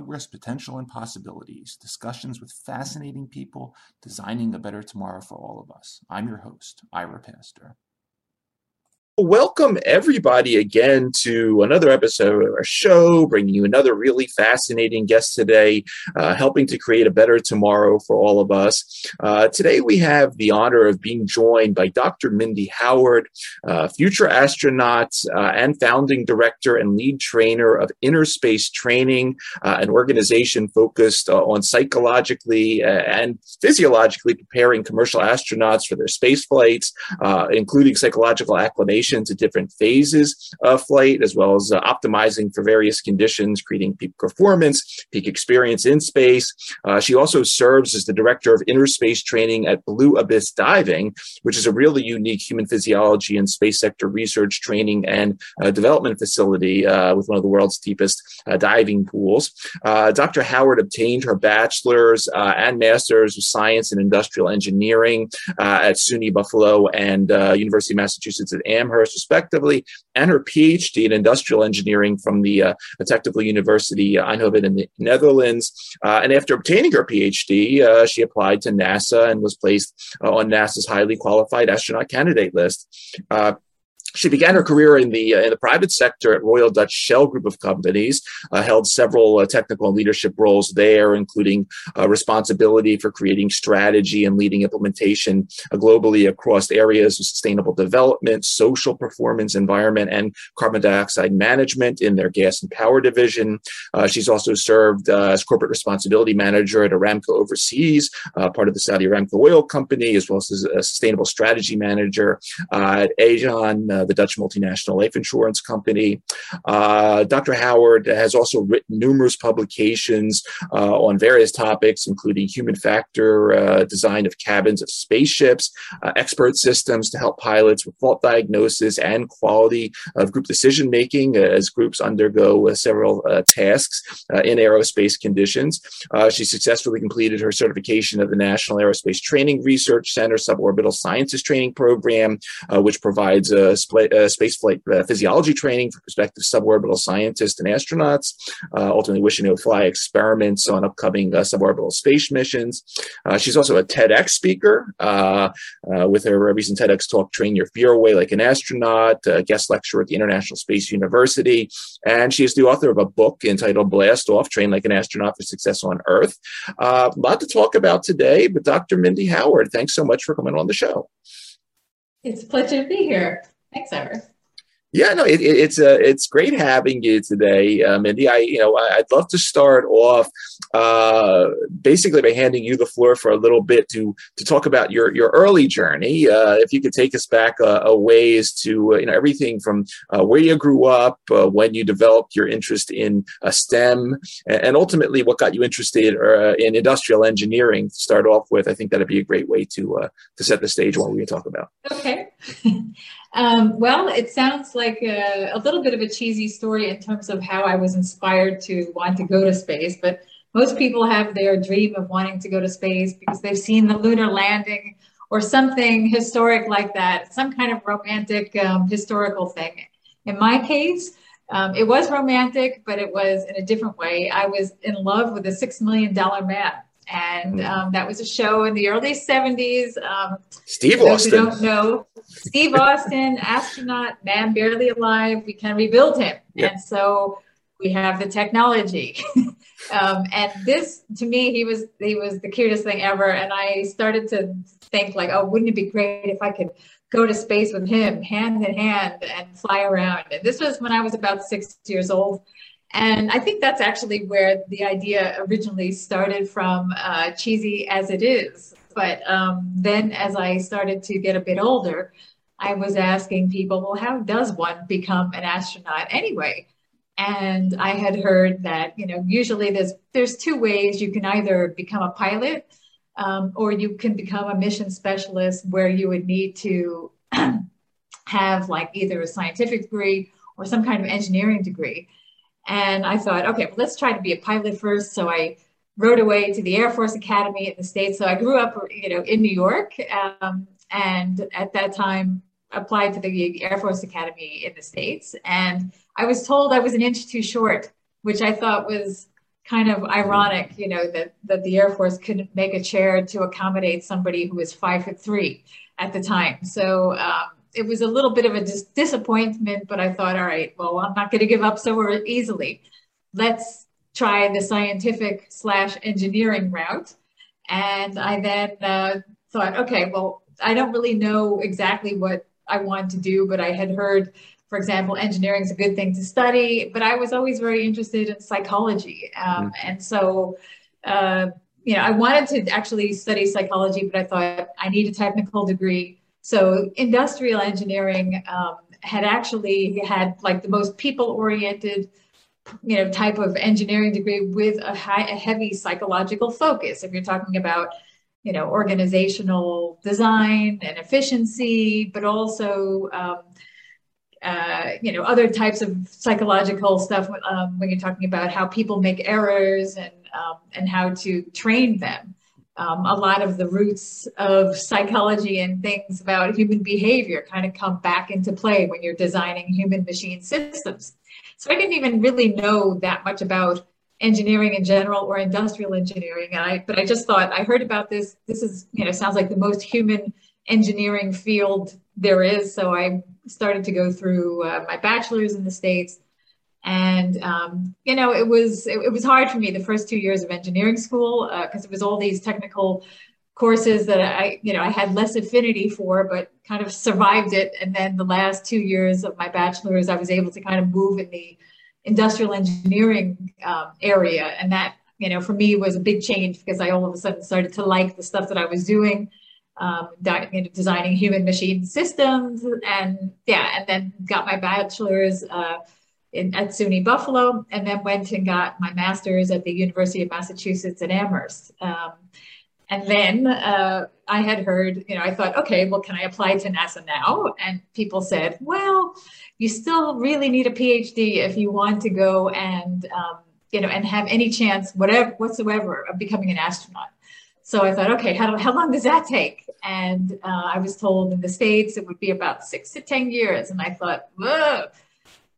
Progress, Potential, and Possibilities discussions with fascinating people designing a better tomorrow for all of us. I'm your host, Ira Pastor. Welcome, everybody, again to another episode of our show, bringing you another really fascinating guest today, uh, helping to create a better tomorrow for all of us. Uh, today, we have the honor of being joined by Dr. Mindy Howard, uh, future astronaut uh, and founding director and lead trainer of Inner Space Training, uh, an organization focused uh, on psychologically and physiologically preparing commercial astronauts for their space flights, including psychological acclimation to different phases of flight, as well as uh, optimizing for various conditions, creating peak performance, peak experience in space. Uh, she also serves as the director of inner space training at Blue Abyss Diving, which is a really unique human physiology and space sector research, training, and uh, development facility uh, with one of the world's deepest uh, diving pools. Uh, Dr. Howard obtained her bachelor's and master's of science in industrial engineering at SUNY Buffalo and University of Massachusetts at Amherst respectively, and her PhD in industrial engineering from the uh, Technical University uh, Eindhoven in the Netherlands. Uh, and after obtaining her PhD, uh, she applied to NASA and was placed uh, on NASA's highly qualified astronaut candidate list. She began her career in the uh, in the private sector at Royal Dutch Shell Group of companies, uh, held several uh, technical and leadership roles there, including uh, responsibility for creating strategy and leading implementation uh, globally across areas of sustainable development, social performance, environment, and carbon dioxide management in their gas and power division. Uh, she's also served as corporate responsibility manager at Aramco Overseas, part of the Saudi Aramco Oil Company, as well as a sustainable strategy manager at Aegon uh, the Dutch multinational life insurance company. Uh, Dr. Howard has also written numerous publications uh, on various topics, including human factor uh, design of cabins of spaceships, expert systems to help pilots with fault diagnosis and quality of group decision making as groups undergo several tasks in aerospace conditions. she successfully completed her certification of the National Aerospace Training Research Center Suborbital Sciences Training Program, which provides a uh, spaceflight uh, physiology training for prospective suborbital scientists and astronauts, uh, ultimately wishing to fly experiments on upcoming uh, suborbital space missions. Uh, she's also a TEDx speaker with her recent TEDx talk, Train Your Fear Away Like an Astronaut, guest lecturer at the International Space University. And she is the author of a book entitled Blast Off Train Like an Astronaut for Success on Earth. a lot to talk about today, but Dr. Mindy Howard, thanks so much for coming on the show. It's a pleasure to be here. Thanks, Ira. Yeah, no, it, it, it's uh, it's great having you today, uh, Mindy. I, you know, I'd love to start off uh, basically by handing you the floor for a little bit to to talk about your your early journey. Uh, if you could take us back a, a ways to uh, you know everything from uh, where you grew up, when you developed your interest in STEM, and, and, ultimately what got you interested in industrial engineering. To start off with, I think that'd be a great way to to set the stage. What we talk about. Okay. Um, well, it sounds like a, a, little bit of a cheesy story in terms of how I was inspired to want to go to space, but most people have their dream of wanting to go to space because they've seen the lunar landing or something historic like that, some kind of romantic um, historical thing. In my case, um, it was romantic, but it was in a different way. I was in love with a six million dollar man and hmm. um, that was a show in the early 70s. Um, Steve Austin. don't know, Steve Austin, astronaut, man barely alive. We can rebuild him, yep. and so we have the technology. um, and this, to me, he was he was the cutest thing ever. And I started to think like, oh, wouldn't it be great if I could go to space with him, hand in hand, and fly around? And this was when I was about six years old. And I think that's actually where the idea originally started from, uh, cheesy as it is. But um, then as I started to get a bit older, I was asking people, well, how does one become an astronaut anyway? And I had heard that, you know, usually there's there's two ways you can either become a pilot um, or you can become a mission specialist where you would need to have like either a scientific degree or some kind of engineering degree. And I thought, okay, well, let's try to be a pilot first. So I rode away to the Air Force Academy in the States. So I grew up, you know, in New York. Um, and at that time, applied to the Air Force Academy in the States. And I was told I was an inch too short which I thought was kind of ironic, you know, that, that the Air Force couldn't make a chair to accommodate somebody who was five foot three at the time. So um, it was a little bit of a dis- disappointment, but I thought, all right, well, I'm not going to give up so easily. Let's try the scientific slash engineering route. And I then uh, thought, okay, well, I don't really know exactly what I want to do, but I had heard, for example, engineering is a good thing to study, but I was always very interested in psychology. Um, mm-hmm. And so, uh, you know, I wanted to actually study psychology, but I thought I need a technical degree. So industrial engineering um, had actually had like the most people oriented you know type of engineering degree with a high a heavy psychological focus. If you're talking about you know organizational design and efficiency but also um, uh, you know other types of psychological stuff um, when you're talking about how people make errors and um, and how to train them um, a lot of the roots of psychology and things about human behavior kind of come back into play when you're designing human machine systems so I didn't even really know that much about engineering in general or industrial engineering. And I, but I just thought I heard about this. This is, you know, sounds like the most human engineering field there is. So I started to go through uh, my bachelor's in the States. And, um, you know, it was, it, it, was hard for me the first two years of engineering school because uh, it was all these technical courses that I, you know, I had less affinity for, but kind of survived it. And then the last two years of my bachelor's, I was able to kind of move in the industrial engineering um, area. And that, you know, for me was a big change because I all of a sudden started to like the stuff that I was doing, um, designing human machine systems. And yeah, and then got my bachelor's uh, in, at SUNY Buffalo, and then went and got my master's at the University of Massachusetts at Amherst. Um, and then uh, I had heard, you know, I thought, okay, well, can I apply to NASA now? And people said, well, you still really need a PhD if you want to go and, um, you know, and have any chance, whatever, whatsoever, of becoming an astronaut. So I thought, okay, how, how long does that take? And uh, I was told in the States it would be about six to 10 years. And I thought, whoa,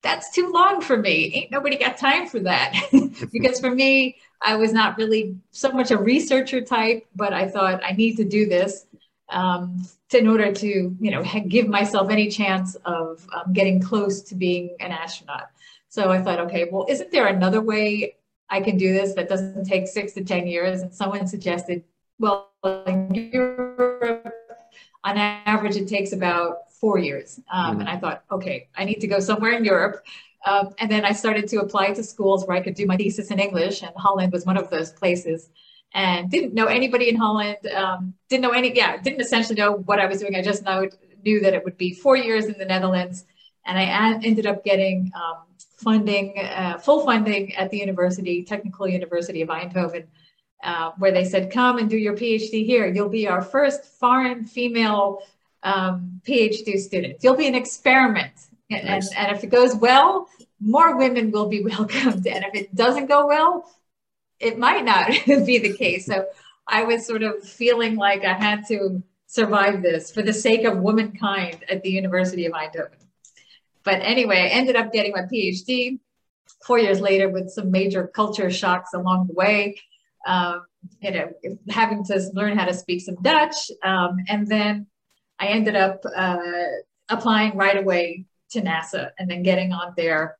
that's too long for me. Ain't nobody got time for that. because for me, I was not really so much a researcher type, but I thought I need to do this um, to, in order to, you know, give myself any chance of um, getting close to being an astronaut. So I thought, okay, well, isn't there another way I can do this that doesn't take six to 10 years? And someone suggested, well, in Europe, on average, it takes about four years. Um, mm-hmm. And I thought, okay, I need to go somewhere in Europe um, and then I started to apply to schools where I could do my thesis in English, and Holland was one of those places. And didn't know anybody in Holland. Um, didn't know any. Yeah, didn't essentially know what I was doing. I just know, knew that it would be four years in the Netherlands, and I ended up getting um, funding, uh, full funding at the university, Technical University of Eindhoven, uh, where they said, "Come and do your PhD here. You'll be our first foreign female um, PhD student. You'll be an experiment." And, nice. and, and if it goes well, more women will be welcomed. And if it doesn't go well, it might not be the case. So I was sort of feeling like I had to survive this for the sake of womankind at the University of Eindhoven. But anyway, I ended up getting my PhD four years later with some major culture shocks along the way. Um, you know, having to learn how to speak some Dutch. Um, and then I ended up uh, applying right away to NASA and then getting on their,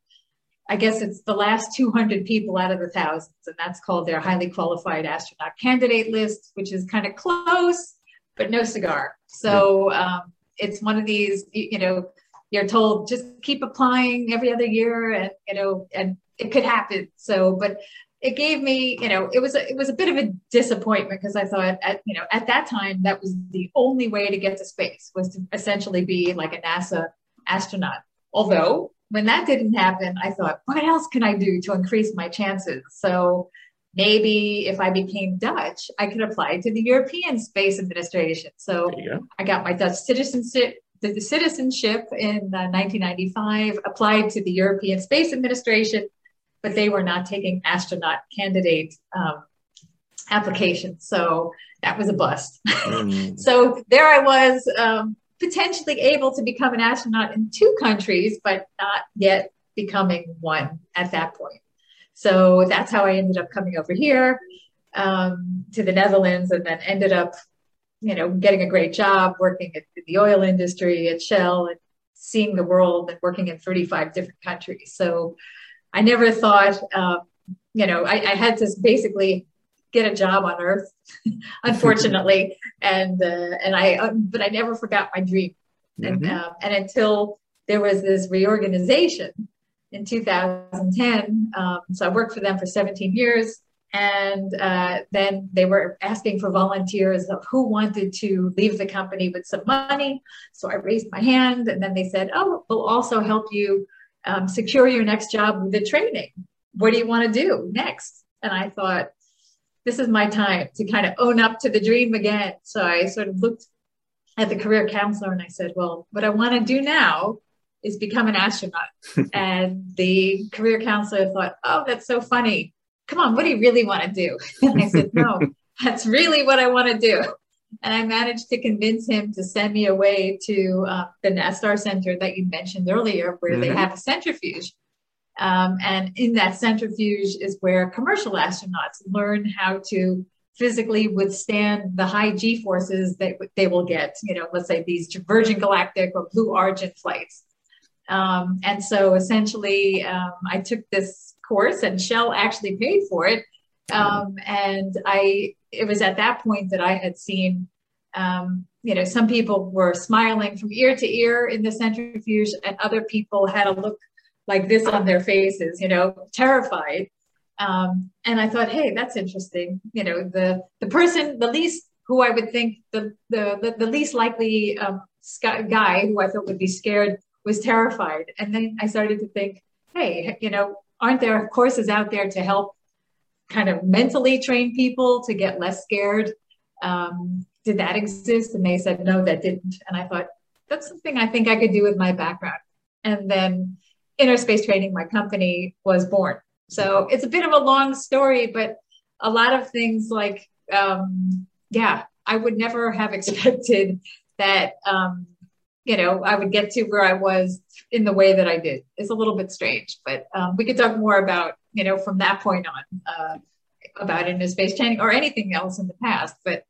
I guess it's the last 200 people out of the thousands, and that's called their highly qualified astronaut candidate list, which is kind of close, but no cigar. So um, it's one of these, you know, you're told just keep applying every other year, and you know, and it could happen. So, but it gave me, you know, it was a, it was a bit of a disappointment because I thought at you know at that time that was the only way to get to space was to essentially be like a NASA astronaut. Although when that didn't happen, I thought, what else can I do to increase my chances? So maybe if I became Dutch, I could apply to the European Space Administration. So I got my Dutch citizenship, the citizenship in uh, 1995, applied to the European Space Administration, but they were not taking astronaut candidate um, applications. So that was a bust. Mm. so there I was um, potentially able to become an astronaut in two countries, but not yet becoming one at that point. So that's how I ended up coming over here um, to the Netherlands and then ended up, you know, getting a great job working at the oil industry at Shell and seeing the world and working in 35 different countries. So I never thought, um, you know, I, I, had to basically get a job on Earth, unfortunately, and uh, and I, uh, but I never forgot my dream, mm-hmm. and um, and until there was this reorganization in 2010. Um, so I worked for them for 17 years. And uh, then they were asking for volunteers of who wanted to leave the company with some money. So I raised my hand, and then they said, "Oh, we'll also help you um, secure your next job with the training. What do you want to do next?" And I thought, this is my time to kind of own up to the dream again. So I sort of looked at the career counselor and I said, "Well, what I want to do now is become an astronaut." and the career counselor thought, "Oh, that's so funny." come on, what do you really want to do? And I said, no, that's really what I want to do. And I managed to convince him to send me away to uh, the NASTAR Center that you mentioned earlier, where mm-hmm. they have a centrifuge. Um, and in that centrifuge is where commercial astronauts learn how to physically withstand the high G forces that they will get, you know, let's say these Virgin Galactic or Blue Origin flights. Um, and so essentially, um, I took this course, and Shell actually paid for it. Um, and I, it was at that point that I had seen, um, you know, some people were smiling from ear to ear in the centrifuge, and other people had a look like this on their faces, you know, terrified. Um, and I thought, hey, that's interesting. You know, the the person, the least who I would think the the the, the least likely um, guy who I thought would be scared was terrified. And then I started to think, hey, you know, aren't there courses out there to help kind of mentally train people to get less scared? Um, did that exist? And they said, no, that didn't. And I thought, that's something I think I could do with my background. And then Inner Space Training, my company, was born. So it's a bit of a long story, but a lot of things like, um, yeah, I would never have expected that um, you know, I would get to where I was in the way that I did. It's a little bit strange, but um, we could talk more about, you know, from that point on uh, about inner space training or anything else in the past. But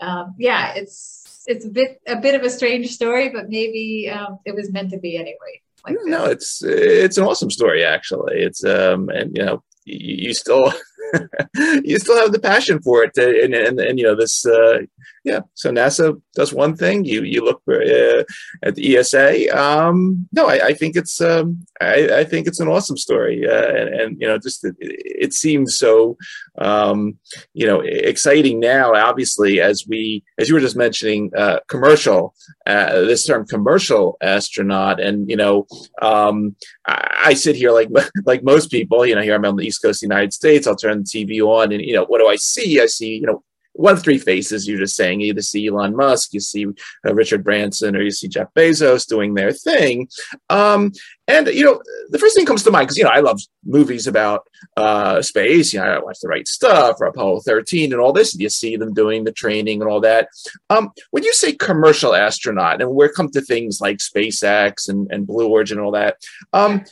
um, yeah, it's it's a bit a bit of a strange story, but maybe um, it was meant to be anyway. Like no, it's it's an awesome story actually. It's um and you know you, you still you still have the passion for it, and, and, and you know this. Uh, yeah, so NASA does one thing. You you look uh, at the ESA. Um, no, I, I think it's um, I, I, think it's an awesome story, uh, and, and, you know just it, it seems so um, you know exciting now. Obviously, as we as you were just mentioning, uh, commercial uh, this term commercial astronaut, and you know um, I, I sit here like like most people. You know, here I'm on the East Coast of the United States. I'll turn the TV on, and you know, what do I see? I see, you know, one of three faces you're just saying. You either see elon musk you see uh, richard branson or you see jeff bezos doing their thing. Um, and you know the first thing comes to mind because you know i love movies about uh, space. You know i watch the right stuff or apollo 13 and all this and you see them doing the training and all that. Um, when you say commercial astronaut and we're come to things like spacex and, and blue origin and all that um,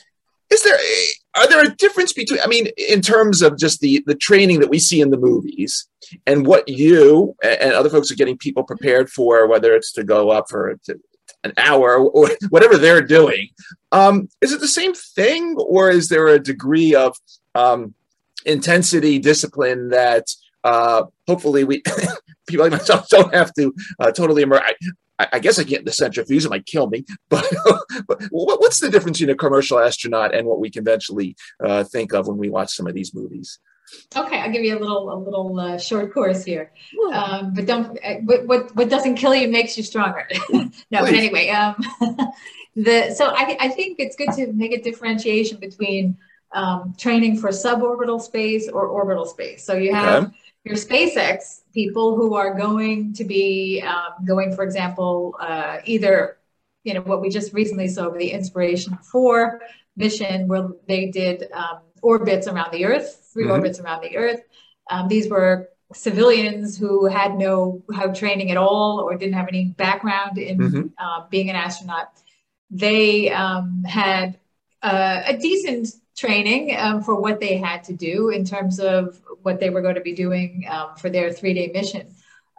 is there are there a difference between i mean in terms of just the the training that we see in the movies and what you and other folks are getting people prepared for whether it's to go up for an hour or whatever they're doing um, is it the same thing or is there a degree of um, intensity discipline that uh, hopefully we people like myself don't have to uh, totally immerse. I, I, guess I get the centrifuge; it might kill me. But, but what's the difference between a commercial astronaut and what we conventionally uh, think of when we watch some of these movies? Okay, I'll give you a little a little uh, short course here. Um, but don't uh, what, what what doesn't kill you makes you stronger. no, but anyway, um, the so I I think it's good to make a differentiation between um, training for suborbital space or orbital space. So you have okay. Your SpaceX people who are going to be um, going, for example, uh, either you know what we just recently saw with the Inspiration Four mission, where they did um, orbits around the Earth, 3 mm-hmm. orbits around the Earth. Um, these were civilians who had no how training at all or didn't have any background in mm-hmm. uh, being an astronaut. They um, had uh, a decent training um, for what they had to do in terms of what they were going to be doing um, for their three day mission.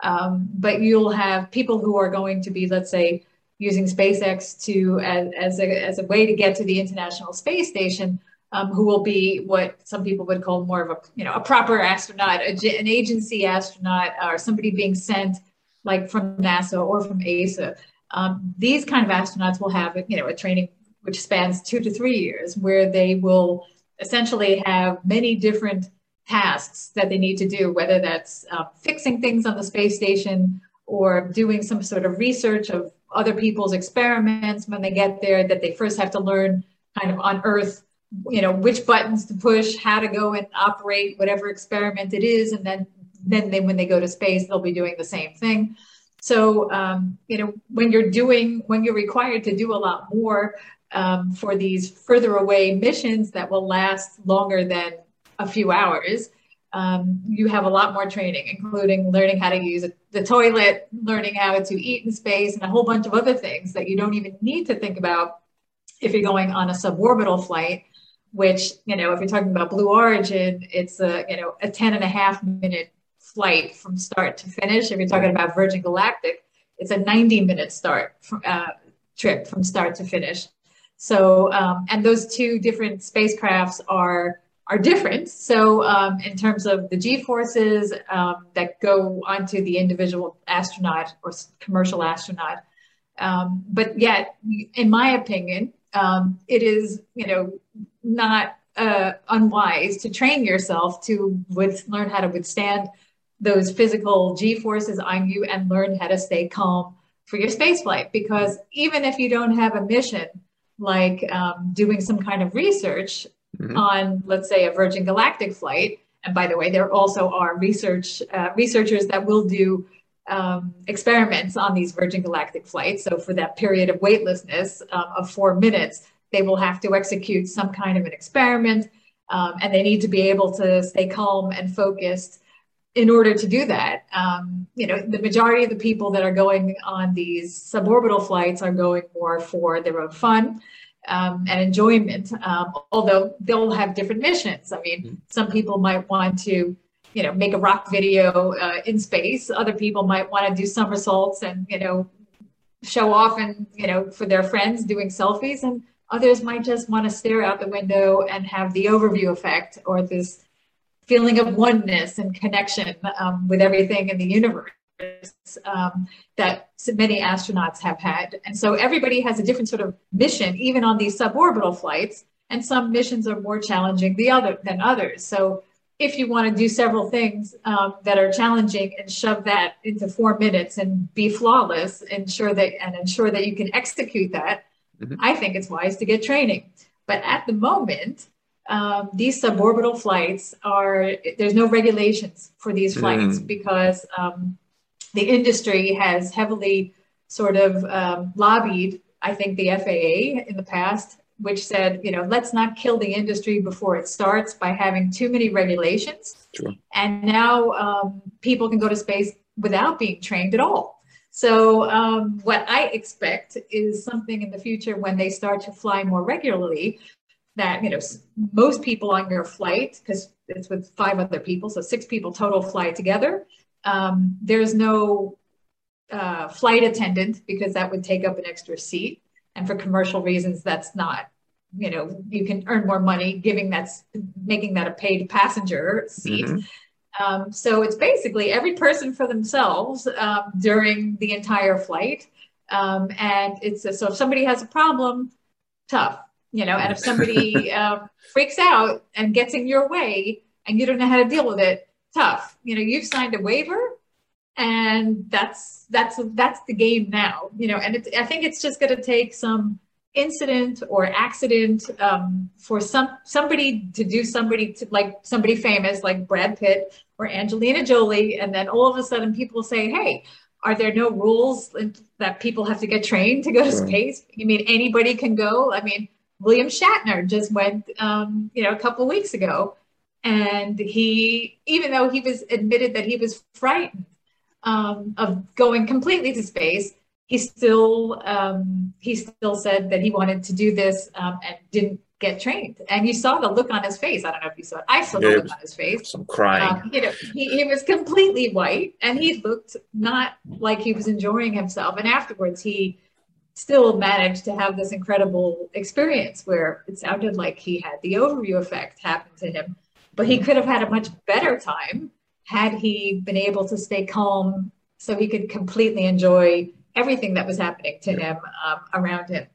Um, but you'll have people who are going to be, let's say, using SpaceX to as, as, a, as a way to get to the International Space Station, um, who will be what some people would call more of a you know a proper astronaut, a, an agency astronaut, or somebody being sent like from NASA or from ESA. Um, these kind of astronauts will have you know a training which spans two to three years, where they will essentially have many different tasks that they need to do, whether that's uh, fixing things on the space station or doing some sort of research of other people's experiments when they get there that they first have to learn kind of on earth you know which buttons to push how to go and operate whatever experiment it is and then then they, when they go to space they'll be doing the same thing. So um, you know when you're doing when you're required to do a lot more um, for these further away missions that will last longer than a few hours um, you have a lot more training, including learning how to use the toilet, learning how to eat in space, and a whole bunch of other things that you don't even need to think about if you're going on a suborbital flight. Which you know, if you're talking about Blue Origin, it's a you know a 10 and a half minute flight from start to finish. If you're talking about Virgin Galactic, it's a 90 minute start from, uh, trip from start to finish. So, um, and those two different spacecrafts are are different. So, um, in terms of the G forces um, that go onto the individual astronaut or commercial astronaut, um, but yet, in my opinion, um, it is you know not uh, unwise to train yourself to with, learn how to withstand those physical G forces on you and learn how to stay calm for your space flight. Because even if you don't have a mission like um, doing some kind of research mm-hmm. on, let's say, a Virgin Galactic flight. And by the way, there also are research uh, researchers that will do um, experiments on these Virgin Galactic flights. So for that period of weightlessness um, of four minutes, they will have to execute some kind of an experiment, um, and they need to be able to stay calm and focused in order to do that. Um, you know, the majority of the people that are going on these suborbital flights are going more for their own fun um, and enjoyment, um, although they'll have different missions. I mean, mm-hmm. some people might want to, you know, make a rock video uh, in space. Other people might want to do somersaults and, you know, show off and, you know, for their friends doing selfies. And others might just want to stare out the window and have the overview effect or this feeling of oneness and connection um, with everything in the universe um, that many astronauts have had. And so everybody has a different sort of mission, even on these suborbital flights. And some missions are more challenging the other than others. So if you want to do several things um, that are challenging and shove that into four minutes and be flawless, ensure that and ensure that you can execute that, mm-hmm. I think it's wise to get training. But at the moment, um, these suborbital flights are there's no regulations for these flights mm. because um, the industry has heavily sort of um, lobbied, I think, the FAA in the past, which said, you know, let's not kill the industry before it starts by having too many regulations. True. And now um, people can go to space without being trained at all. So, um, what I expect is something in the future when they start to fly more regularly that, you know, most people on your flight, because it's with five other people, so six people total fly together um, there's no uh, flight attendant because that would take up an extra seat. And for commercial reasons, that's not, you know, you can earn more money giving that's making that a paid passenger seat. Mm-hmm. Um, so it's basically every person for themselves um, during the entire flight. Um, and it's a, so if somebody has a problem, tough, you know, and if somebody um, freaks out and gets in your way and you don't know how to deal with it, tough. You know, you've signed a waiver and that's that's that's the game now you know and it, i think it's just going to take some incident or accident um, for some somebody to do somebody to like somebody famous like brad pitt or angelina jolie and then all of a sudden people say hey are there no rules that people have to get trained to go to space? You mean anybody can go? I mean william shatner just went um, you know a couple of weeks ago and he even though he was admitted that he was frightened um, of going completely to space he still um, he still said that he wanted to do this um, and didn't get trained. And you saw the look on his face. I don't know if you saw it. I saw the look on his face. Some crying. Um, you know, he, he was completely white and he looked not like he was enjoying himself. And afterwards, he still managed to have this incredible experience where it sounded like he had the overview effect happen to him. But he could have had a much better time had he been able to stay calm so he could completely enjoy everything that was happening to him um, around him.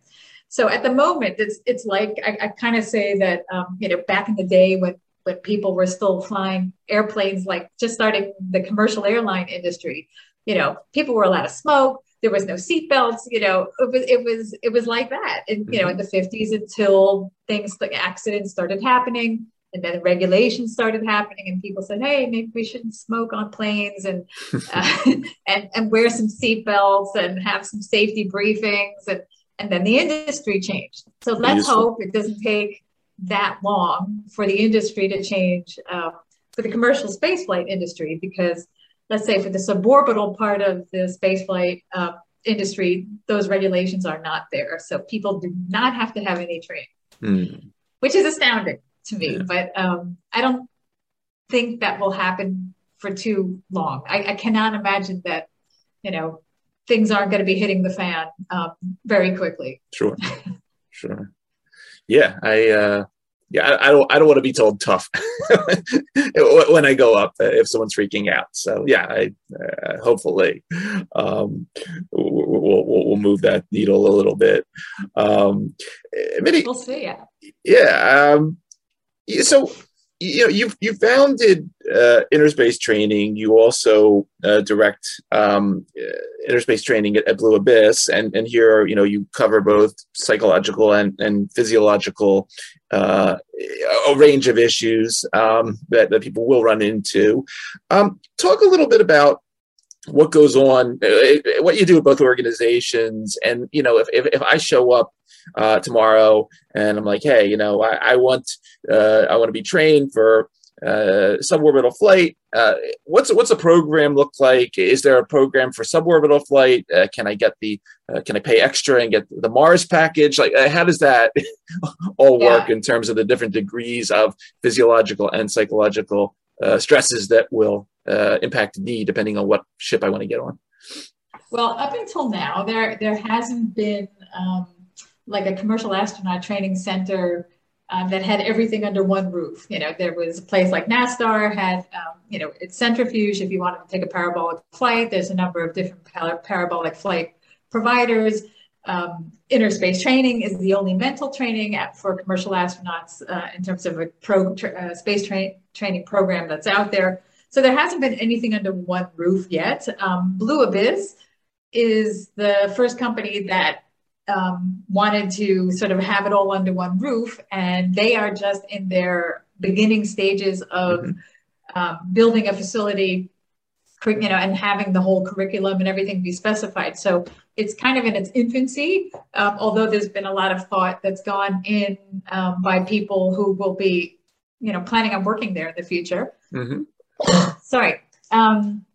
So at the moment, it's it's like I, I kind of say that um, you know back in the day when when people were still flying airplanes, like just starting the commercial airline industry, you know, people were allowed to smoke. There was no seatbelts. You know, it was it was it was like that. And you know, in the fifties until things like accidents started happening, and then regulations started happening, and people said, "Hey, maybe we shouldn't smoke on planes and uh, and and wear some seatbelts and have some safety briefings." And and then the industry changed. So let's Useful. hope it doesn't take that long for the industry to change uh, for the commercial spaceflight industry because let's say for the suborbital part of the spaceflight uh, industry, those regulations are not there. So people do not have to have any training, mm. which is astounding to me. Yeah. But um, I don't think that will happen for too long. I, I cannot imagine that, you know, things aren't going to be hitting the fan um, very quickly. Sure, sure. Yeah, I uh, yeah, I, don't I don't want to be told tough when I go up if someone's freaking out. So yeah, I uh, hopefully um, we'll, we'll, we'll move that needle a little bit. Um, Mindy, we'll see. Yeah. Yeah. Um, so you know you you founded uh, Innerspace Training. You also uh, direct um, uh, Innerspace Training at, at, Blue Abyss, and and here you know you cover both psychological and and physiological uh, a range of issues um, that that people will run into. Um, talk a little bit about what goes on, uh, what you do at both organizations, and you know if if, if I show up uh, tomorrow, and I'm like, hey, you know, I, I want uh, I want to be trained for uh, suborbital flight. Uh, what's what's a program look like? Is there a program for suborbital flight? Uh, can I get the uh, can I pay extra and get the Mars package? Like, uh, how does that all work yeah. in terms of the different degrees of physiological and psychological uh, stresses that will impact me depending on what ship I want to get on? Well, up until now, there there hasn't been um, like a commercial astronaut training center um, that had everything under one roof. You know, there was a place like NASTAR had, um, you know, it's centrifuge. If you wanted to take a parabolic flight, there's a number of different par- parabolic flight providers. Um, Innerspace training is the only mental training for commercial astronauts uh, in terms of a pro, tra- uh, space tra- training program that's out there. So there hasn't been anything under one roof yet. Um, Blue Abyss is the first company that um, wanted to sort of have it all under one roof, and they are just in their beginning stages of mm-hmm. um, building a facility, you know, and having the whole curriculum and everything be specified. So it's kind of in its infancy, um, although there's been a lot of thought that's gone in um, by people who will be, you know, planning on working there in the future. Mm-hmm. Sorry. Um,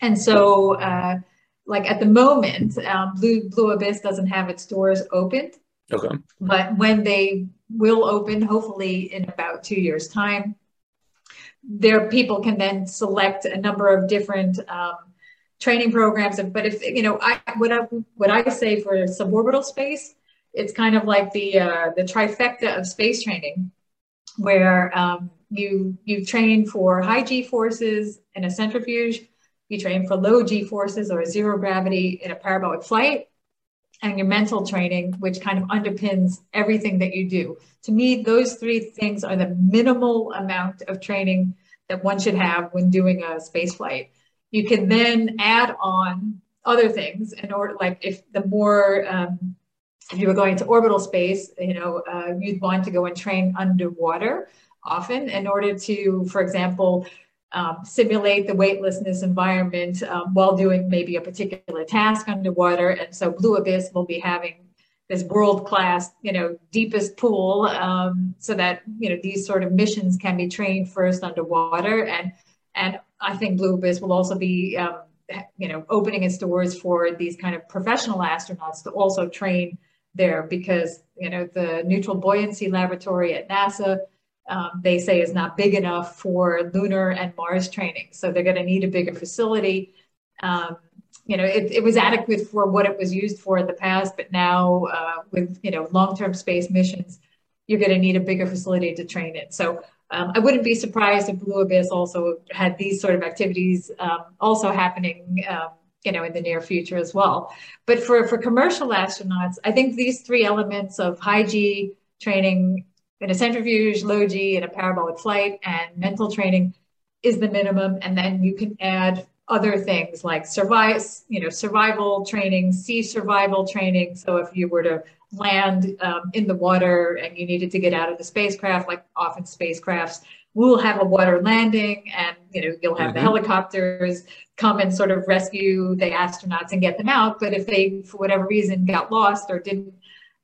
and so. Uh, like at the moment, um, Blue Blue Abyss doesn't have its doors opened. Okay. But when they will open, hopefully in about two years' time, their people can then select a number of different um, training programs. But if you know, I what I what I say for suborbital space, it's kind of like the uh, the trifecta of space training, where um, you you train for high G forces in a centrifuge you train for low G forces or zero gravity in a parabolic flight, and your mental training, which kind of underpins everything that you do. To me, those three things are the minimal amount of training that one should have when doing a space flight. You can then add on other things in order, like if the more, um, if you were going to orbital space, you know, uh, you'd want to go and train underwater often in order to, for example, um, simulate the weightlessness environment um, while doing maybe a particular task underwater. And so Blue Abyss will be having this world-class, you know, deepest pool, um, so that you know these sort of missions can be trained first underwater. And and I think Blue Abyss will also be, um, you know, opening its doors for these kind of professional astronauts to also train there because you know the neutral buoyancy laboratory at NASA um, they say is not big enough for lunar and Mars training. So they're going to need a bigger facility. Um, you know, it, it, was adequate for what it was used for in the past, but now uh, with you know long-term space missions, you're going to need a bigger facility to train it. So um, I wouldn't be surprised if Blue Abyss also had these sort of activities um, also happening, um, you know, in the near future as well. But for for commercial astronauts, I think these three elements of high G training in a centrifuge, low G, and a parabolic flight, and mental training is the minimum. And then you can add other things like survive, you know, survival training, sea survival training. So if you were to land um, in the water and you needed to get out of the spacecraft, like often spacecrafts will have a water landing, and you know you'll have mm-hmm. the helicopters come and sort of rescue the astronauts and get them out. But if they, for whatever reason, got lost or didn't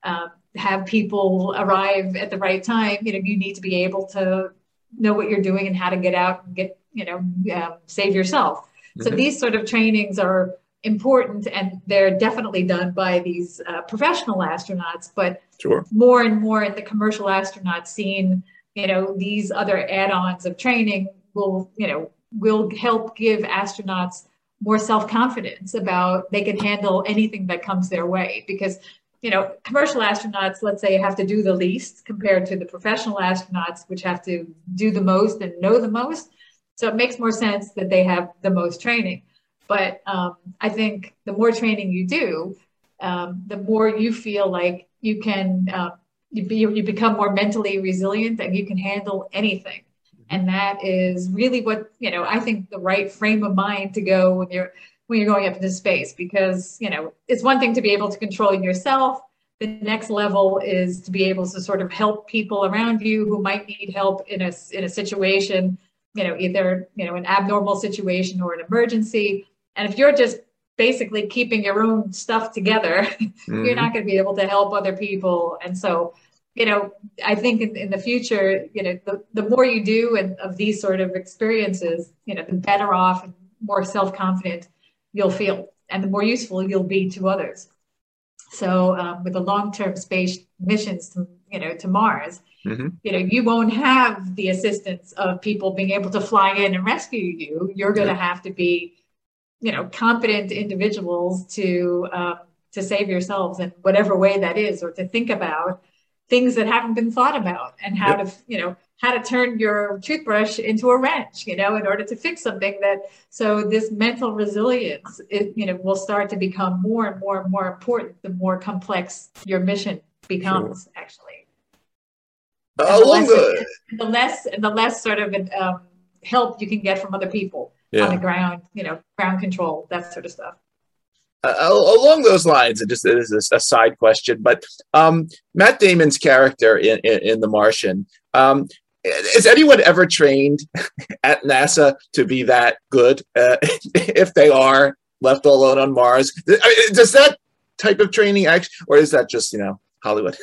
um, have people arrive at the right time, you know, you need to be able to know what you're doing and how to get out and get, you know, um, save yourself. Mm-hmm. So these sort of trainings are important and they're definitely done by these uh, professional astronauts, but sure. more and more in the commercial astronaut scene, you know, these other add-ons of training will, you know, will help give astronauts more self-confidence about they can handle anything that comes their way because you know, commercial astronauts, let's say, have to do the least compared to the professional astronauts, which have to do the most and know the most. So it makes more sense that they have the most training. But um, I think the more training you do, um, the more you feel like you can, uh, you, be, you become more mentally resilient and you can handle anything. And that is really what, you know, I think the right frame of mind to go when you're when you're going up into space because you know it's one thing to be able to control yourself. The next level is to be able to sort of help people around you who might need help in a in a situation you know either you know an abnormal situation or an emergency. And if you're just basically keeping your own stuff together mm-hmm. you're not going to be able to help other people. And so you know i think in, in the future you know the, the more you do and of these sort of experiences you know the better off and more self-confident you'll feel and the more useful you'll be to others. So um, with the long-term space missions to you know to Mars, mm-hmm. you know you won't have the assistance of people being able to fly in and rescue you. You're going to yeah. have to be you know competent individuals to um, to save yourselves in whatever way that is, or to think about things that haven't been thought about and how yep. to you know how to turn your toothbrush into a wrench, you know, in order to fix something that so this mental resilience, it, you know, will start to become more and more and more important the more complex your mission becomes sure. actually. Uh, the, less, the... the less the less sort of um, help you can get from other people yeah. on the ground, you know, ground control, that sort of stuff. Uh, along those lines, and just is a side question, but um, Matt Damon's character in, in, in The Martian, um, has anyone ever trained at NASA to be that good? Uh, if they are left alone on Mars, does that type of training actually, or is that just you know Hollywood?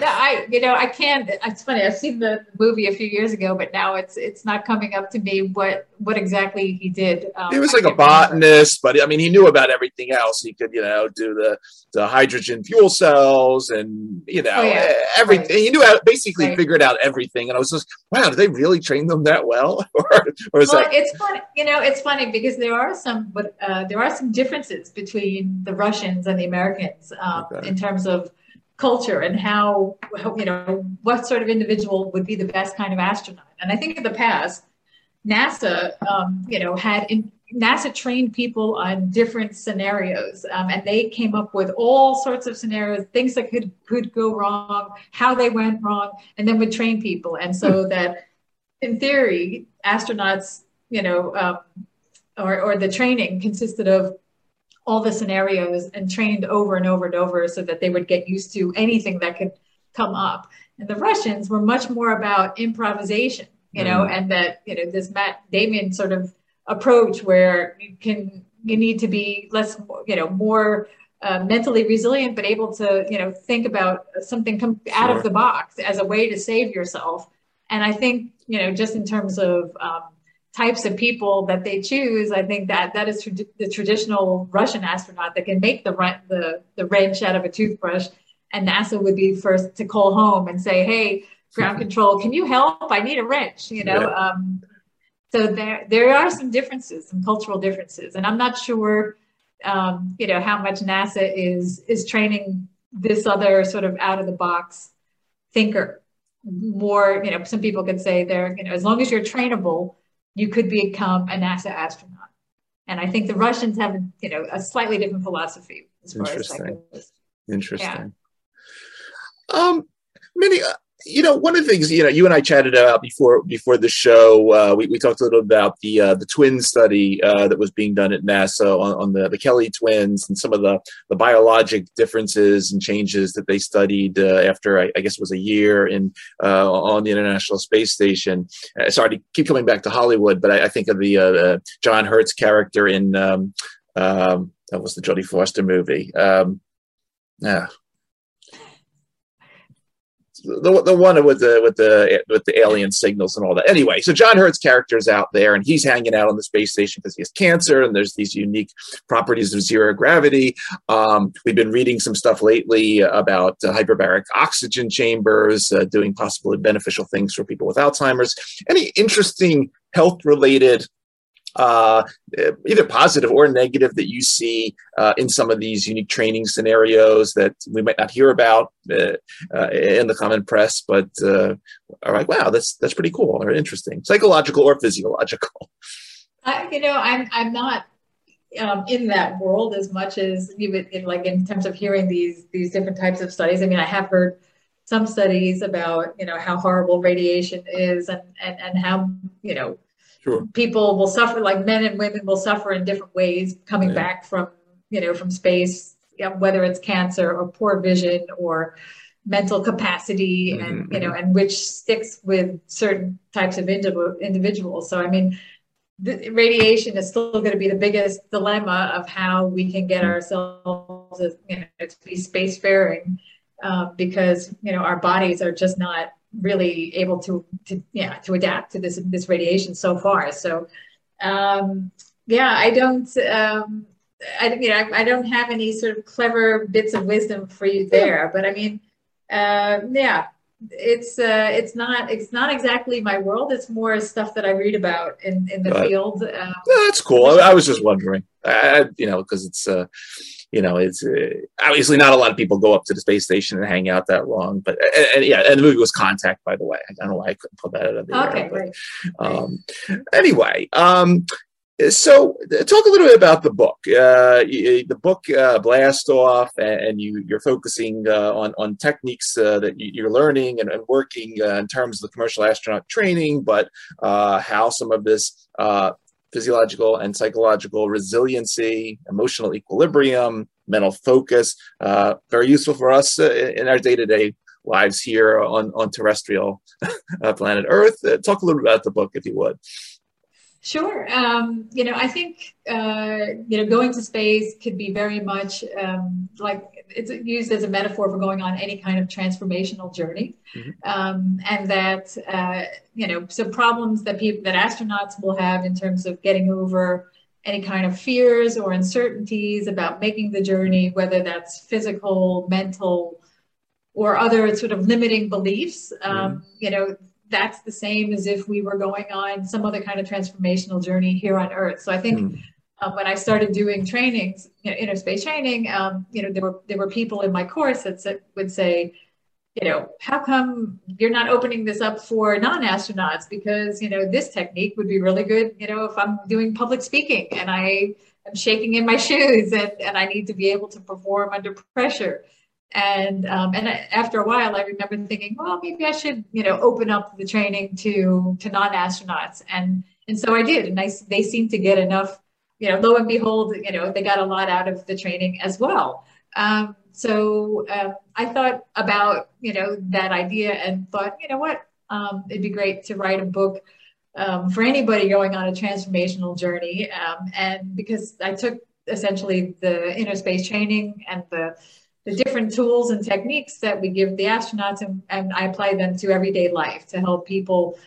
No, I you know I can't. It's funny. I've seen the movie a few years ago, but now it's it's not coming up to me what what exactly he did. Um, he was like a botanist, remember. but I mean, he knew about everything else. He could you know do the the hydrogen fuel cells and you know oh, yeah. everything. Right. He knew how, basically right. figured out everything. And I was just wow, did they really train them that well? or, or is well, that... it's funny. You know, it's funny because there are some but uh, there are some differences between the Russians and the Americans um, okay. in terms of culture and how, you know, what sort of individual would be the best kind of astronaut. And I think in the past, NASA, um, you know, had in, NASA trained people on different scenarios, um, and they came up with all sorts of scenarios, things that could could go wrong, how they went wrong, and then would train people. And so hmm. that, in theory, astronauts, you know, um, or or the training consisted of all the scenarios and trained over and over and over so that they would get used to anything that could come up. And the Russians were much more about improvisation, you know, mm. and that, you know, this Matt Damon sort of approach where you can, you need to be less, you know, more uh, mentally resilient, but able to, you know, think about something come out of the box as a way to save yourself. And I think, you know, just in terms of, um, types of people that they choose, I think that that is the traditional Russian astronaut that can make the, the the wrench out of a toothbrush, and NASA would be first to call home and say, "Hey, ground control, can you help? I need a wrench." You know. Yeah. Um, so there there are some differences, some cultural differences, and I'm not sure, um, you know, how much NASA is is training this other sort of out of the box thinker more you know some people could say they're you know as long as you're trainable you could become a nasa astronaut. And i think the russians have you know a slightly different philosophy as far interesting. as interesting. Yeah. um many uh, you know, one of the things you know, you and I chatted about before before the show. Uh, we, we talked a little about the uh, the twin study uh, that was being done at NASA on, on, the, the Kelly twins and some of the the biologic differences and changes that they studied uh, after I, I, guess it was a year in uh, on the International Space Station. Uh, sorry to keep coming back to Hollywood, but I, I think of the John Hurt's character in um, um, that was the Jodie Foster movie. Um, yeah, the the one with the with the with the alien signals and all that. Anyway, so John Hurt's character is out there, and he's hanging out on the space station because he has cancer, and there's these unique properties of zero gravity. Um, we've been reading some stuff lately about uh, hyperbaric oxygen chambers uh, doing possibly beneficial things for people with Alzheimer's. Any interesting health related uh, either positive or negative that you see uh, in some of these unique training scenarios that we might not hear about uh, uh in the common press, but uh, are like, wow, that's that's pretty cool or interesting, psychological or physiological. you know, I'm I'm not um, in that world as much as you would in, like in terms of hearing these these different types of studies. I mean, I have heard some studies about you know how horrible radiation is and and, and how you know Sure. People will suffer, like men and women will suffer in different ways coming yeah. back from, you know, from space, you know, whether it's cancer or poor vision or mental capacity mm-hmm. and, you know, mm-hmm. and which sticks with certain types of individuals. So, I mean, the radiation is still going to be the biggest dilemma of how we can get mm-hmm. ourselves, you know, to be spacefaring, uh, because you know our bodies are just not really able to, to yeah to adapt to this this radiation so far. So um, yeah, I don't. Um, I, you know, I, I, don't have any sort of clever bits of wisdom for you there, but I mean, uh, yeah, it's uh, it's not it's not exactly my world. It's more stuff that I read about in in the field. Um, that's cool. I, I, was just wondering, I, you know, because it's uh, you know, it's uh, obviously not a lot of people go up to the space station and hang out that long. But and, and yeah, and the movie was Contact, by the way. I don't know why I couldn't pull that out of the okay, air. But, um, anyway, um, so talk a little bit about the book. Uh, the book uh, Blast Off, and you, you're focusing uh, on on techniques uh, that you're learning and, and working uh, in terms of the commercial astronaut training, but uh, how some of this physiological and psychological resiliency, emotional equilibrium, mental focus. Uh, very useful for us uh, in our day to day lives here on, on terrestrial uh, planet Earth. Uh, talk a little bit about the book, if you would. Sure. Um, you know, I think, uh, you know, going to space could be very much um, like it's used as a metaphor for going on any kind of transformational journey. Mm-hmm. Um, and that, uh, you know, so problems that people, that astronauts will have in terms of getting over any kind of fears or uncertainties about making the journey, whether that's physical, mental, or other sort of limiting beliefs. Um, mm-hmm. You know, that's the same as if we were going on some other kind of transformational journey here on Earth. So I think mm. Um, when I started doing trainings, you know, inner space training, um, you know, there were there were people in my course that said, would say, you know, how come you're not opening this up for non-astronauts? Because you know, this technique would be really good. You know, if I'm doing public speaking and I am shaking in my shoes and and I need to be able to perform under pressure and um, and after a while i remember thinking well maybe i should you know open up the training to to non-astronauts and and so i did and I, they seemed to get enough you know lo and behold you know they got a lot out of the training as well. Um, so uh, i thought about you know that idea and thought you know what? Um, it'd be great to write a book um, for anybody going on a transformational journey um, and because i took essentially the inner space training and the the different tools and techniques that we give the astronauts and, and I apply them to everyday life to help people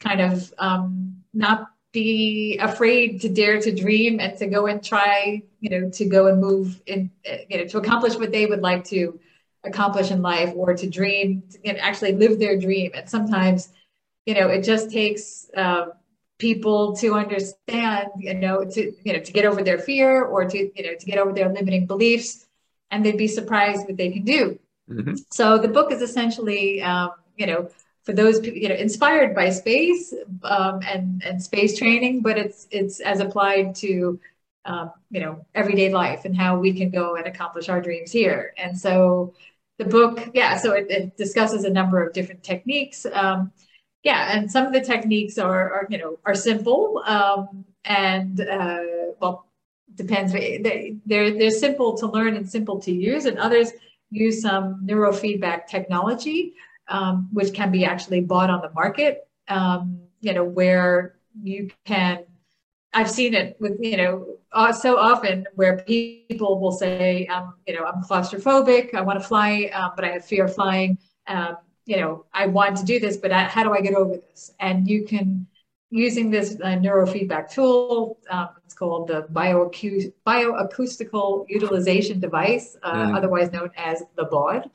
kind of um, not be afraid to dare to dream and to go and try, you know, to go and move in, you know, to accomplish what they would like to accomplish in life or to dream and actually live their dream. And sometimes, you know, it just takes um, people to understand, you know, to, you know, to get over their fear or to, you know, to get over their limiting beliefs and they'd be surprised what they can do. Mm-hmm. So the book is essentially, um, you know, for those you know, inspired by space um, and and space training, but it's it's as applied to um, you know everyday life and how we can go and accomplish our dreams here. And so the book, yeah, so it, it discusses a number of different techniques. Um, yeah, and some of the techniques are, are you know are simple um, and uh, well depends. They, they're they're simple to learn and simple to use, and others use some neurofeedback technology um, which can be actually bought on the market. Um, you know, where you can. I've seen it with you know uh, so often where people will say, um, you know, I'm claustrophobic. I want to fly, um, but I have fear of flying. Um, you know, I want to do this, but I, how do I get over this? And you can using this uh, neurofeedback tool. Um, it's called the bioacu- bioacoustical utilization device, uh, mm. otherwise known as the BAUD.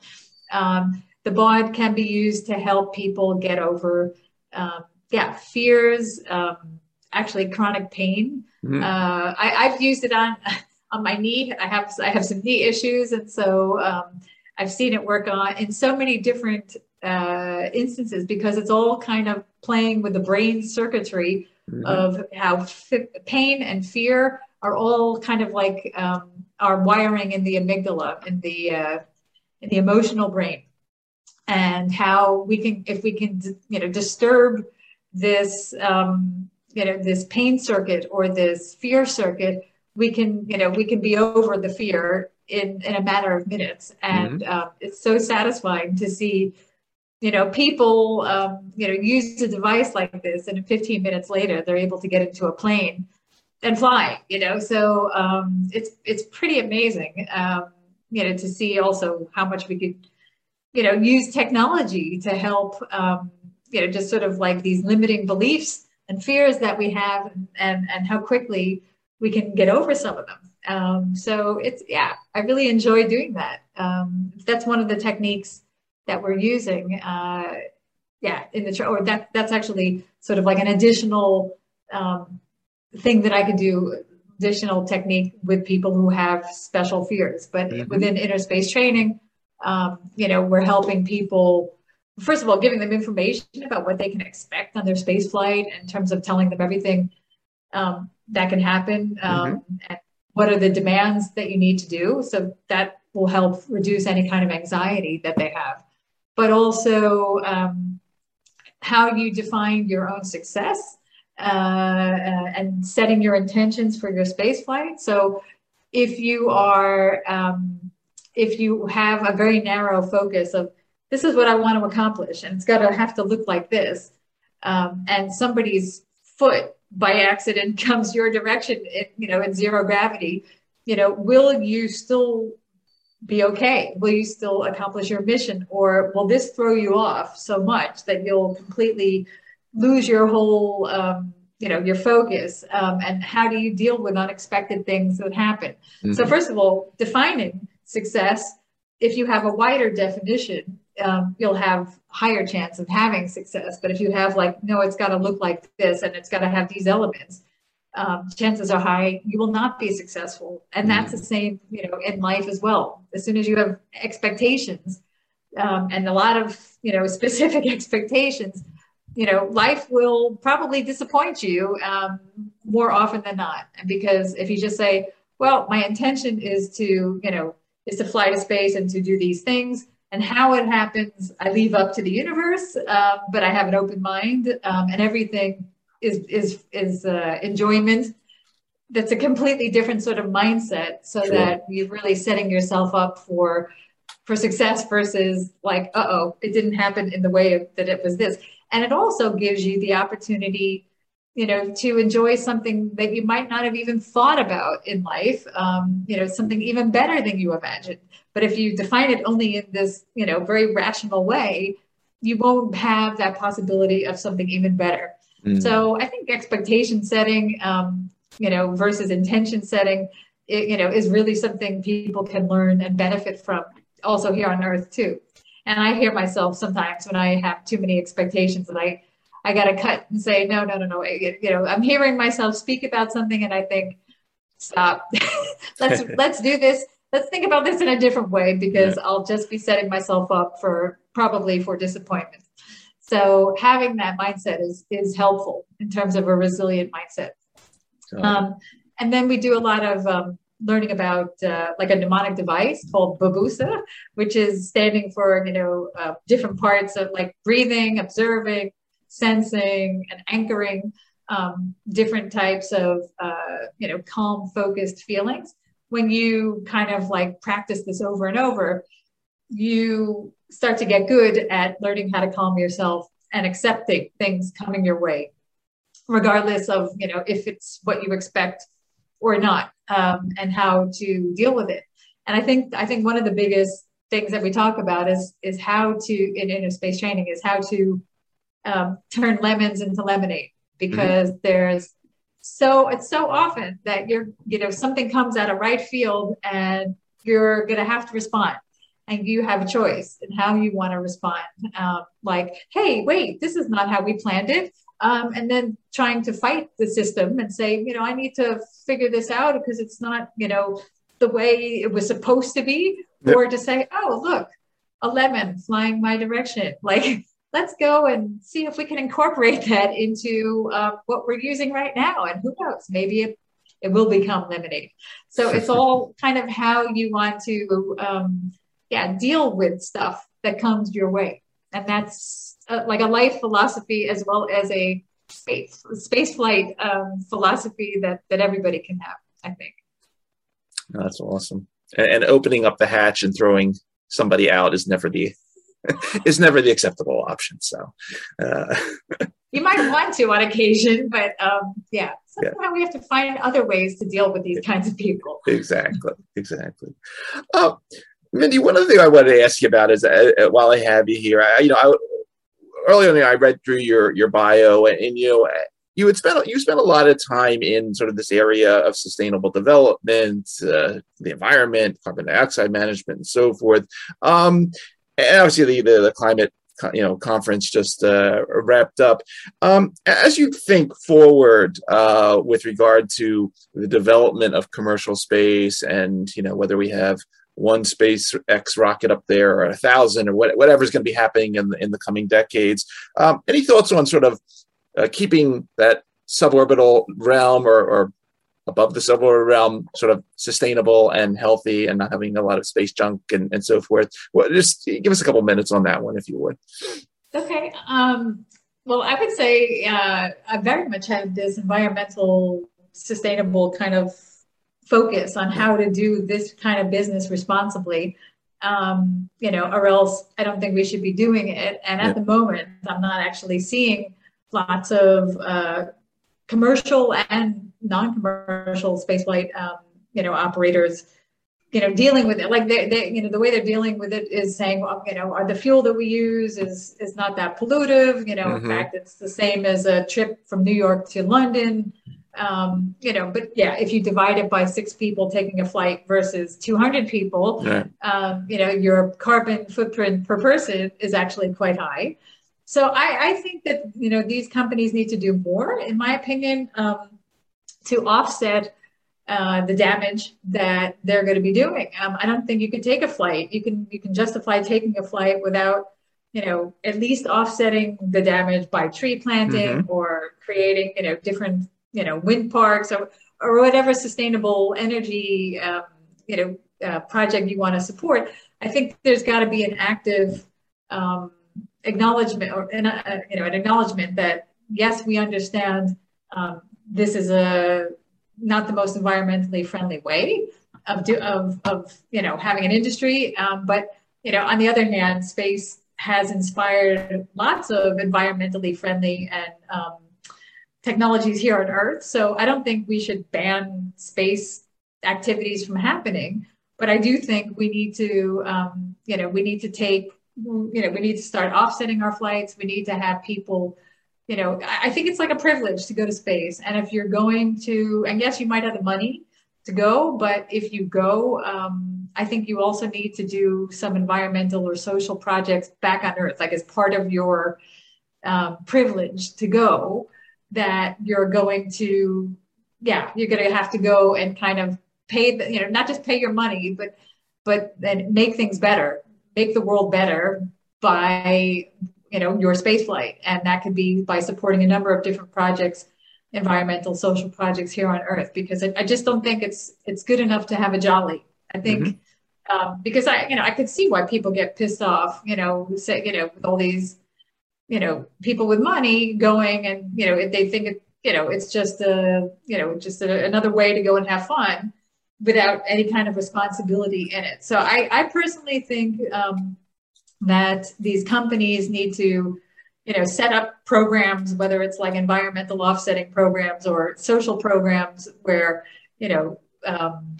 Um, the BAUD can be used to help people get over, um, yeah, fears, um, actually chronic pain. Mm-hmm. Uh, I, have used it on on my knee. I have I have some knee issues, and so um, I've seen it work on in so many different uh, instances because it's all kind of playing with the brain circuitry mm-hmm. of how f- pain and fear are all kind of like um, are wiring in the amygdala in the uh, in the emotional brain and how we can if we can you know disturb this um, you know this pain circuit or this fear circuit we can you know we can be over the fear in in a matter of minutes and mm-hmm. uh, it's so satisfying to see you know people um, you know use a device like this and 15 minutes later they're able to get into a plane and fly you know so um, it's it's pretty amazing um, you know to see also how much we could you know, use technology to help, um, you know, just sort of like these limiting beliefs and fears that we have and, and how quickly we can get over some of them. Um, so it's, yeah, I really enjoy doing that. Um, that's one of the techniques that we're using. Uh, yeah, in the, or that, that's actually sort of like an additional um, thing that I could do additional technique with people who have special fears. But mm-hmm. within inner space training, um, you know, we're helping people, first of all, giving them information about what they can expect on their space flight in terms of telling them everything um, that can happen um, mm-hmm. and what are the demands that you need to do. So that will help reduce any kind of anxiety that they have. But also um, how you define your own success uh, uh, and setting your intentions for your space flight. So if you are um, if you have a very narrow focus of this is what I want to accomplish, and it's got to have to look like this, um, and somebody's foot by accident comes your direction, in, you know, in zero gravity, you know, will you still be okay? Will you still accomplish your mission, or will this throw you off so much that you'll completely lose your whole um, you know your focus um, and how do you deal with unexpected things that happen mm-hmm. so first of all defining success, if you have a wider definition, um, you'll have higher chance of having success. But if you have like, no, it's got to look like this and it's got to have these elements, um, chances are high you will not be successful. And that's the same, you know, in life as well. As soon as you have expectations um, and a lot of, you know, specific expectations, you know, life will probably disappoint you um, more often than not. And because if you just say, well, my intention is to, you know, is to fly to space and to do these things. And how it happens, I leave up to the universe, um, but I have an open mind, um, and everything is is is uh, enjoyment. That's a completely different sort of mindset, so sure. that you're really setting yourself up for for success versus like, uh oh, it didn't happen in the way that it was this. And it also gives you the opportunity you know, to enjoy something that you might not have even thought about in life, um, you know, something even better than you imagined. But if you define it only in this, you know, very rational way, you won't have that possibility of something even better. Mm. So I think expectation setting, um, you know, versus intention setting, it, you know, is really something people can learn and benefit from also here on earth too. And I hear myself sometimes when I have too many expectations and I, I got to cut and say, no, no, no, no. You know, I'm hearing myself speak about something and I think, stop, let's, let's do this. Let's think about this in a different way because yeah. I'll just be setting myself up for probably for disappointment. So having that mindset is, is helpful in terms of a resilient mindset. Um, and then we do a lot of um, learning about uh, like a mnemonic device called Babusa, which is standing for you know uh, different parts of like breathing, observing, sensing, and anchoring um, different types of uh, you know calm, focused feelings. When you kind of like practice this over and over, you start to get good at learning how to calm yourself and accepting things coming your way regardless of you know if it's what you expect or not um, and how to deal with it and i think i think one of the biggest things that we talk about is is how to in inner space training is how to um, turn lemons into lemonade because mm-hmm. there's so it's so often that you're you know something comes out of right field and you're going to have to respond and you have a choice in how you want to respond um, like hey wait this is not how we planned it um, and then trying to fight the system and say, you know, I need to figure this out because it's not, you know, the way it was supposed to be, yep. or to say, oh, look, a lemon flying my direction. Like, let's go and see if we can incorporate that into uh, what we're using right now. And who knows, maybe it, it will become lemonade. So it's all kind of how you want to, um, yeah, deal with stuff that comes your way. And that's uh, like a life philosophy as well as a space space flight um, philosophy that that everybody can have. I think. That's awesome. And, and opening up the hatch and throwing somebody out is never the is never the acceptable option. So uh, you might want to on occasion, but um, yeah, somehow yeah. we have to find other ways to deal with these kinds of people. Exactly, exactly. Uh, Mindy, one other thing I wanted to ask you about is uh, uh while I have you here, I, you know, I, earlier on, I read through your your bio, and, and you know, you had spent you spent a lot of time in sort of this area of sustainable development, uh, the environment, carbon dioxide management, and so forth. Um, and obviously, the, the, the climate you know conference just uh, wrapped up. Um, as you think forward uh, with regard to the development of commercial space, and you know whether we have one SpaceX rocket up there or a thousand or what, whatever's going to be happening in the, in the coming decades. Um, any thoughts on sort of uh, keeping that suborbital realm or, or above the suborbital realm sort of sustainable and healthy and not having a lot of space junk and, and so forth? Well, just give us a couple minutes on that one, if you would. Okay. Um, well, I would say uh, I very much have this environmental, sustainable kind of focus on how to do this kind of business responsibly um, you know or else i don't think we should be doing it and at yeah. the moment i'm not actually seeing lots of uh, commercial and non-commercial spaceflight um, you know operators you know dealing with it like they, they you know the way they're dealing with it is saying well, you know are the fuel that we use is is not that pollutive you know mm-hmm. in fact it's the same as a trip from new york to london um, you know, but yeah, if you divide it by six people taking a flight versus 200 people, right. um, you know, your carbon footprint per person is actually quite high. So I, I, think that, you know, these companies need to do more, in my opinion, um, to offset uh, the damage that they're going to be doing. Um, I don't think you can take a flight. You can, you can justify taking a flight without, you know, at least offsetting the damage by tree planting mm-hmm. or creating, you know, different you know wind parks or or whatever sustainable energy um, you know uh, project you want to support i think there's got to be an active um, acknowledgement or an, uh, you know an acknowledgement that yes we understand um, this is a not the most environmentally friendly way of do, of of you know having an industry um, but you know on the other hand space has inspired lots of environmentally friendly and um, technologies here on Earth. So I don't think we should ban space activities from happening. But I do think we need to, um, you know, we need to take, you know, we need to start offsetting our flights. We need to have people you know, I think it's like a privilege to go to space. And if you're going to, and yes, you might have the money to go, but if you go, um, I think you also need to do some environmental or social projects back on Earth, like as part of your um, privilege to go, that you're going to, yeah, you're going to have to go and kind of pay the, you know, not just pay your money, but but then make things better, make the world better by you know your space flight. And that could be by supporting a number of different projects environmental social projects here on earth because I, I just don't think it's it's good enough to have a jolly. I think mm-hmm. um, because i you know i could see why people get pissed off you know say you know with all these you know people with money going and you know if they think it you know it's just a you know just a, another way to go and have fun without any kind of responsibility in it. So i i personally think um, that these companies need to you know set up programs whether it's like environmental offsetting programs or social programs where you know um,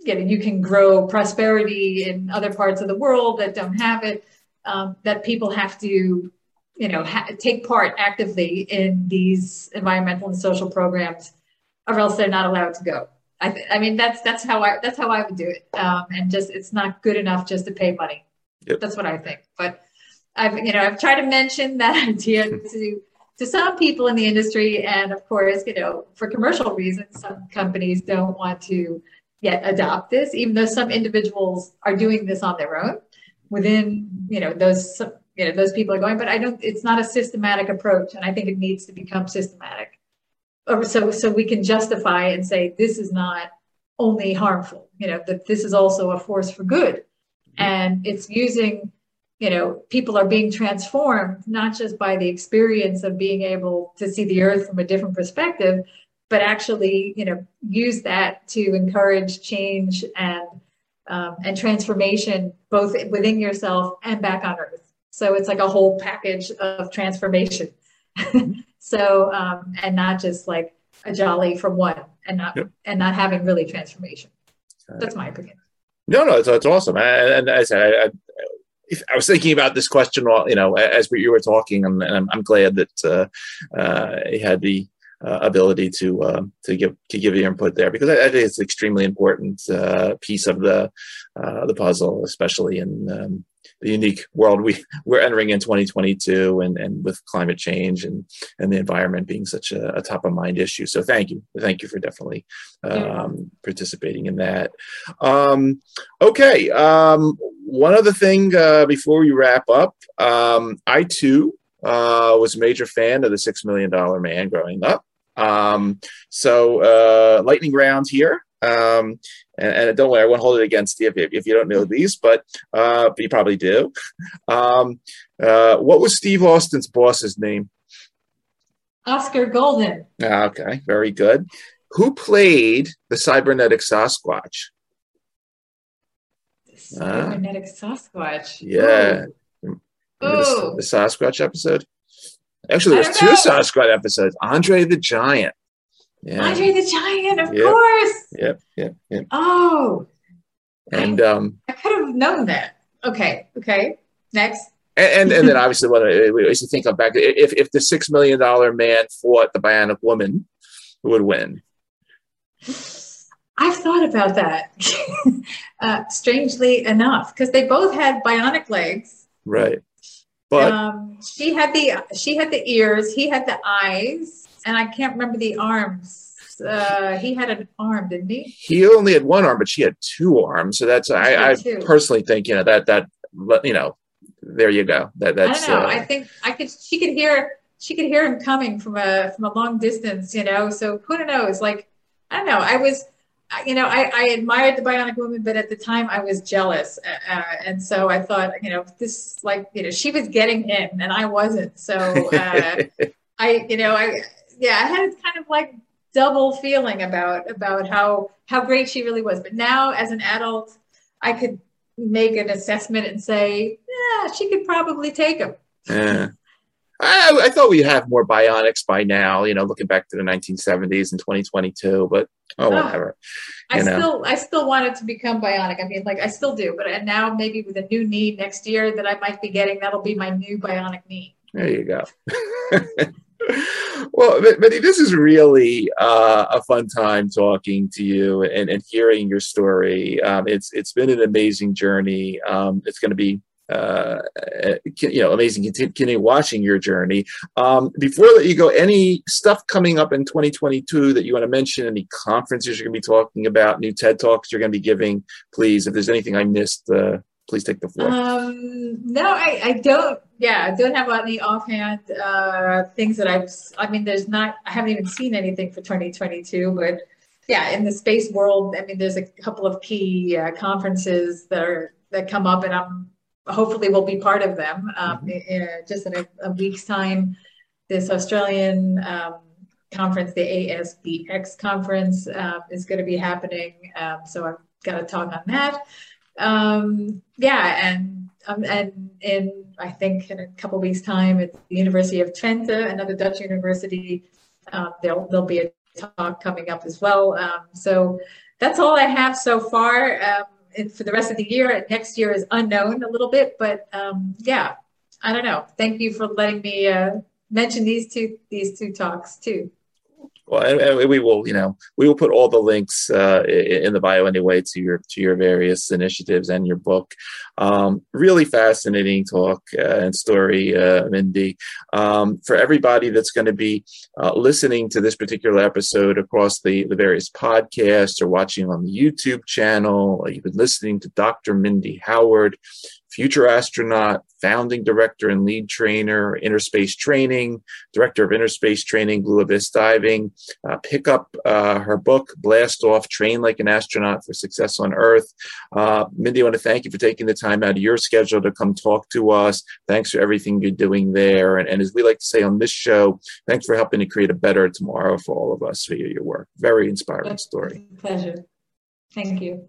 you, know, you can grow prosperity in other parts of the world that don't have it um, that people have to you know ha- take part actively in these environmental and social programs or else they're not allowed to go I, th- I mean that's that's how i that's how i would do it um, and just it's not good enough just to pay money Yep. That's what I think. But I've you know I've tried to mention that idea to to some people in the industry, and of course you know for commercial reasons, some companies don't want to yet adopt this, even though some individuals are doing this on their own. Within you know those you know those people are going, but I don't. It's not a systematic approach, and I think it needs to become systematic. So so we can justify and say this is not only harmful. You know that this is also a force for good. And it's using you know people are being transformed not just by the experience of being able to see the earth from a different perspective but actually you know use that to encourage change and um, and transformation both within yourself and back on earth. So it's like a whole package of transformation so um, and not just like a jolly from one and not yep. and not having really transformation that's my opinion no, no, it's, it's awesome. And, and I said, I, I, I, was thinking about this question, while, you know, as we, you were talking, and, I'm, I'm, glad that uh, uh, he had the uh, ability to uh, to give to give the input there because I, I think it's an extremely important uh, piece of the uh, the puzzle, especially in um, the unique world we we're entering in 2022 and and with climate change and and the environment being such a, a top of mind issue. So thank you. Thank you for definitely um, participating in that. Um, okay um, one other thing uh, before we wrap up um, i too uh, was a major fan of the six million dollar man growing up um, so uh, lightning round here um, and, and, don't worry, I won't hold it against you if, if you don't know these, but uh, but you probably do. Um, uh, what was Steve Austin's boss's name? Oscar Goldman. Ah, okay, very good. Who played the cybernetic Sasquatch? The cybernetic Sasquatch. Yeah. The, the, Sasquatch episode? Actually, there's two know. Sasquatch episodes. Andre the Giant. Yeah. Andre the Giant, of yep. course. Yep, yep, yep. Oh. And um I could have known that. Okay, okay. Next. And, and, and then obviously what we used to think of back if if the six million dollar man fought the bionic woman, who would win? I've thought about that. uh, strangely enough, because they both had bionic legs. Right. But um, she had the she had the ears, he had the eyes and I can't remember the arms. Uh, he had an arm, didn't he? He only had one arm, but she had two arms. So that's I, I personally think you know that that you know there you go. That that's. I don't know. Uh, I think I could. She could hear. She could hear him coming from a from a long distance. You know. So who knows? Like I don't know. I was. You know, I, I admired the Bionic Woman, but at the time I was jealous, uh, uh and so I thought, you know, this like, you know, she was getting him, and I wasn't. So uh, I, you know, I yeah, I had kind of like double feeling about about how how great she really was. But now, as an adult, I could make an assessment and say, yeah, she could probably take him. Yeah. I, I, thought we'd have more bionics by now, you know, looking back to the 1970s and 2022, but oh, whatever. I know. still, I still wanted to become bionic. I mean, like I still do, but and now maybe with a new knee next year that I might be getting, that'll be my new bionic knee. There you go. well, Mindy, this is really uh, a fun time talking to you and, and hearing your story. Um, it's it's been an amazing journey. Um, it's going to be uh, you know amazing continue watching your journey. Um, before that, you go, any stuff coming up in 2022 that you want to mention? Any conferences you're going to be talking about? New TED talks you're going to be giving? Please, if there's anything I missed. Uh, please take the floor. Um, no, I, I don't. Yeah, I don't have any offhand uh, things that I've. I mean, there's not. I haven't even seen anything for 2022, but yeah, in the space world, I mean, there's a couple of key uh, conferences that are that come up, and I'm hopefully will be part of them. Um, mm-hmm. in, just in a, a, week's time, this Australian um, conference, the ASBX conference, uh, is going to be happening. Um, so I've got to talk on that um, yeah, and um, and in I think in a couple weeks' time at the University of Twente, another Dutch university, um, there'll there'll be a talk coming up as well. Um, so that's all I have so far. Um, for the rest of the year, next year is unknown a little bit, but um, yeah, I don't know. Thank you for letting me uh, mention these two these two talks too. Well, and, we will, you know, we will put all the links uh, in the bio anyway to your to your various initiatives and your book. Um, really fascinating talk uh, and story, uh, Mindy. Um, for everybody that's going to be uh, listening to this particular episode across the the various podcasts or watching on the YouTube channel, you've been listening to Dr. Mindy Howard future astronaut, founding director and lead trainer, Inner Space training, director of Inner Space training, Blue Abyss Diving. Uh, pick up uh, her book, Blast Off Train Like an Astronaut for Success on Earth. Uh, Mindy, I want to thank you for taking the time out of your schedule to come talk to us. Thanks for everything you're doing there. And, and as we like to say on this show, thanks for helping to create a better tomorrow for all of us via your work. Very inspiring story. Pleasure. Thank you.